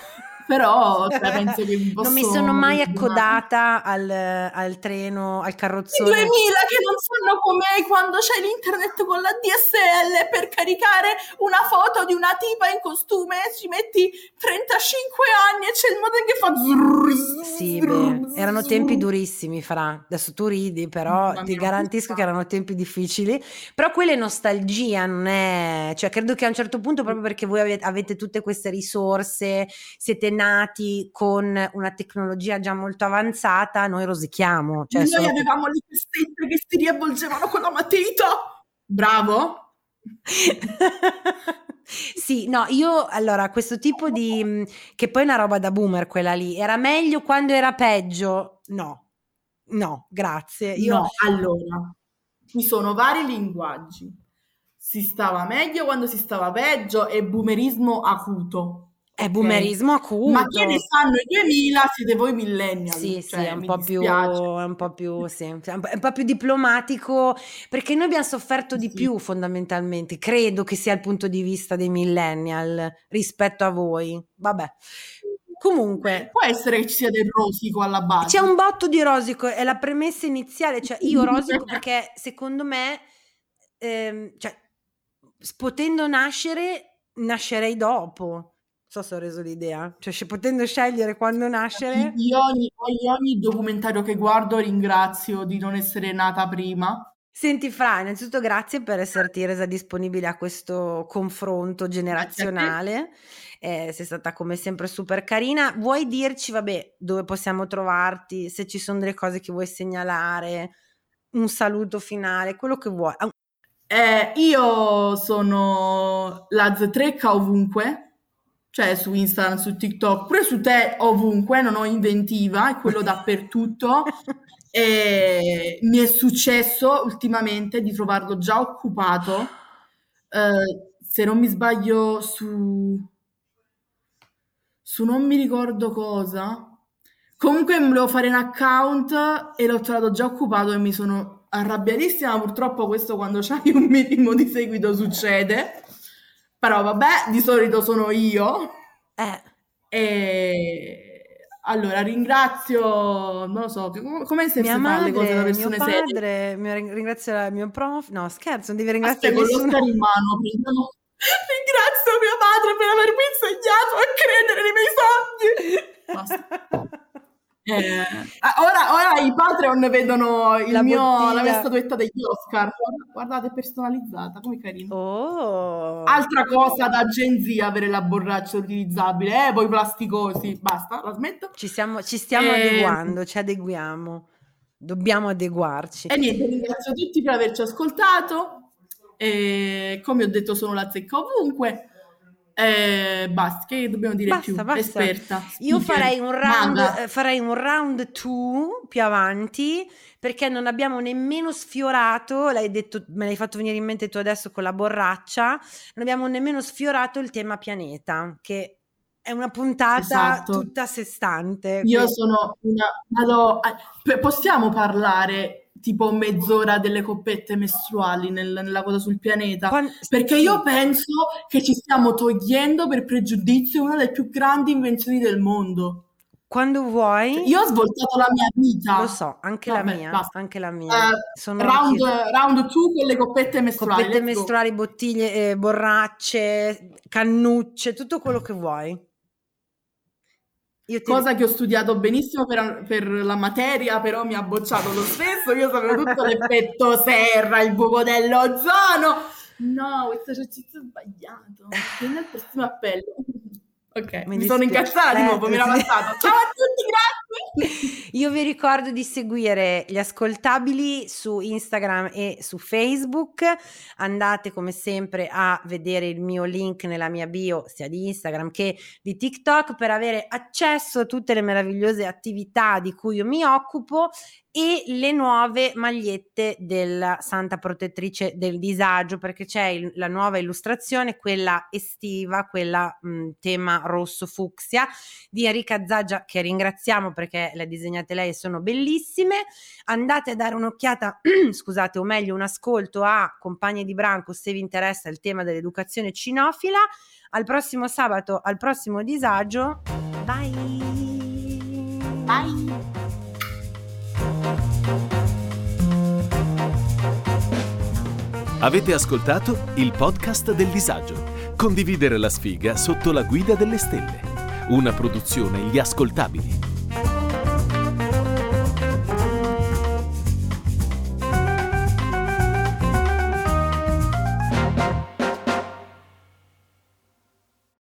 però cioè, penso che. Non mi sono mai accodata al, al treno, al carrozzone. I 2000 che non sanno com'è quando c'è l'internet con la DSL per caricare una foto di una tipa in costume, ci metti 35 anni e c'è il modem che fa... Zrr, sì, beh, erano tempi durissimi, Fra. Adesso tu ridi, però ti garantisco che erano tempi difficili. Però quella è nostalgia, non è... Cioè, credo che a un certo punto, proprio perché voi avete, avete tutte queste risorse, siete nati con una tecnologia già molto avanzata, noi rosichiamo. Cioè noi solo... avevamo le cassette che si riavvolgevano con la matita. Bravo. sì, no, io allora questo tipo di che poi è una roba da boomer quella lì, era meglio quando era peggio? No. No, grazie. Io... No, allora, ci sono vari linguaggi. Si stava meglio quando si stava peggio e boomerismo acuto. È boomerismo acuto. Ma che ne sanno i 2000 siete voi millennial. Sì, cioè, sì, è un, po più, è un po' più, sì, è un po' più diplomatico perché noi abbiamo sofferto di sì. più fondamentalmente, credo che sia il punto di vista dei millennial rispetto a voi. Vabbè. Comunque, può essere che ci sia del rosico alla base. C'è un botto di rosico, è la premessa iniziale, cioè io rosico perché secondo me ehm, cioè, potendo nascere, nascerei dopo. So se ho reso l'idea. Cioè, potendo scegliere quando nascere... Io ogni, ogni documentario che guardo ringrazio di non essere nata prima. Senti Fra, innanzitutto grazie per esserti resa disponibile a questo confronto generazionale. Eh, sei stata come sempre super carina. Vuoi dirci, vabbè, dove possiamo trovarti, se ci sono delle cose che vuoi segnalare, un saluto finale, quello che vuoi. Eh, io sono la Ztrecca ovunque, cioè su Instagram, su TikTok, pure su te ovunque, non ho inventiva, è quello dappertutto. e mi è successo ultimamente di trovarlo già occupato, eh, se non mi sbaglio, su, su non mi ricordo cosa. Comunque volevo fare un account e l'ho trovato già occupato e mi sono arrabbiatissima, purtroppo questo quando c'hai un minimo di seguito succede, però vabbè, di solito sono io. Eh. E allora ringrazio, non lo so, come se mia si madre, le cose da persone mio padre, mio, ringrazio il mio prof, no scherzo, non devi ringraziare Aspetta, nessuno. con in mano, prendiamo... Ringrazio mia madre per avermi insegnato a credere nei miei sogni. Basta. Eh, ora, ora, i Patreon vedono la, mio, la mia statuetta degli Oscar. Guardate, personalizzata, come carino. Oh. Altra cosa da Gen Z avere la borraccia utilizzabile, eh, poi plasticosi. Basta, la smetto. Ci, siamo, ci stiamo eh, adeguando, ci adeguiamo. Dobbiamo adeguarci. E niente, ringrazio tutti per averci ascoltato. E come ho detto, sono la zecca ovunque. Eh, basta, che dobbiamo dire basta, più? Basta. Esperta. Io farei un, round, eh, farei un round 2 più avanti perché non abbiamo nemmeno sfiorato, l'hai detto, me l'hai fatto venire in mente tu adesso con la borraccia, non abbiamo nemmeno sfiorato il tema pianeta, che è una puntata esatto. tutta a sé stante. Io quindi... sono una... Allora, possiamo parlare tipo mezz'ora delle coppette mestruali nel, nella cosa sul pianeta. Quando, perché io penso che ci stiamo togliendo per pregiudizio una delle più grandi invenzioni del mondo. Quando vuoi. Cioè, io ho svoltato la mia vita. Lo so, anche Vabbè, la mia. Basta. Anche la mia. Uh, round 2 con le coppette mestruali. Coppette mestruali, bottiglie, eh, borracce, cannucce, tutto quello che vuoi. Ti... Cosa che ho studiato benissimo per, per, la materia, però mi ha bocciato lo stesso. Io sapevo tutto l'effetto serra, il buco dell'ozono. No, questo esercizio è sbagliato. Vieni al prossimo appello. Ok, mi, mi sono incazzata di nuovo, mi era passato. Ciao a tutti, grazie! Io vi ricordo di seguire gli ascoltabili su Instagram e su Facebook. Andate come sempre a vedere il mio link nella mia bio, sia di Instagram che di TikTok, per avere accesso a tutte le meravigliose attività di cui io mi occupo e le nuove magliette della Santa Protettrice del Disagio, perché c'è il, la nuova illustrazione, quella estiva, quella mh, tema rosso fucsia di Enrica Zaggia, che ringraziamo perché le ha disegnate lei e sono bellissime. Andate a dare un'occhiata, scusate, o meglio un ascolto a Compagni di Branco se vi interessa il tema dell'educazione cinofila. Al prossimo sabato, al prossimo disagio. Bye! Bye! Avete ascoltato il podcast del disagio. Condividere la sfiga sotto la guida delle stelle. Una produzione Gli Ascoltabili.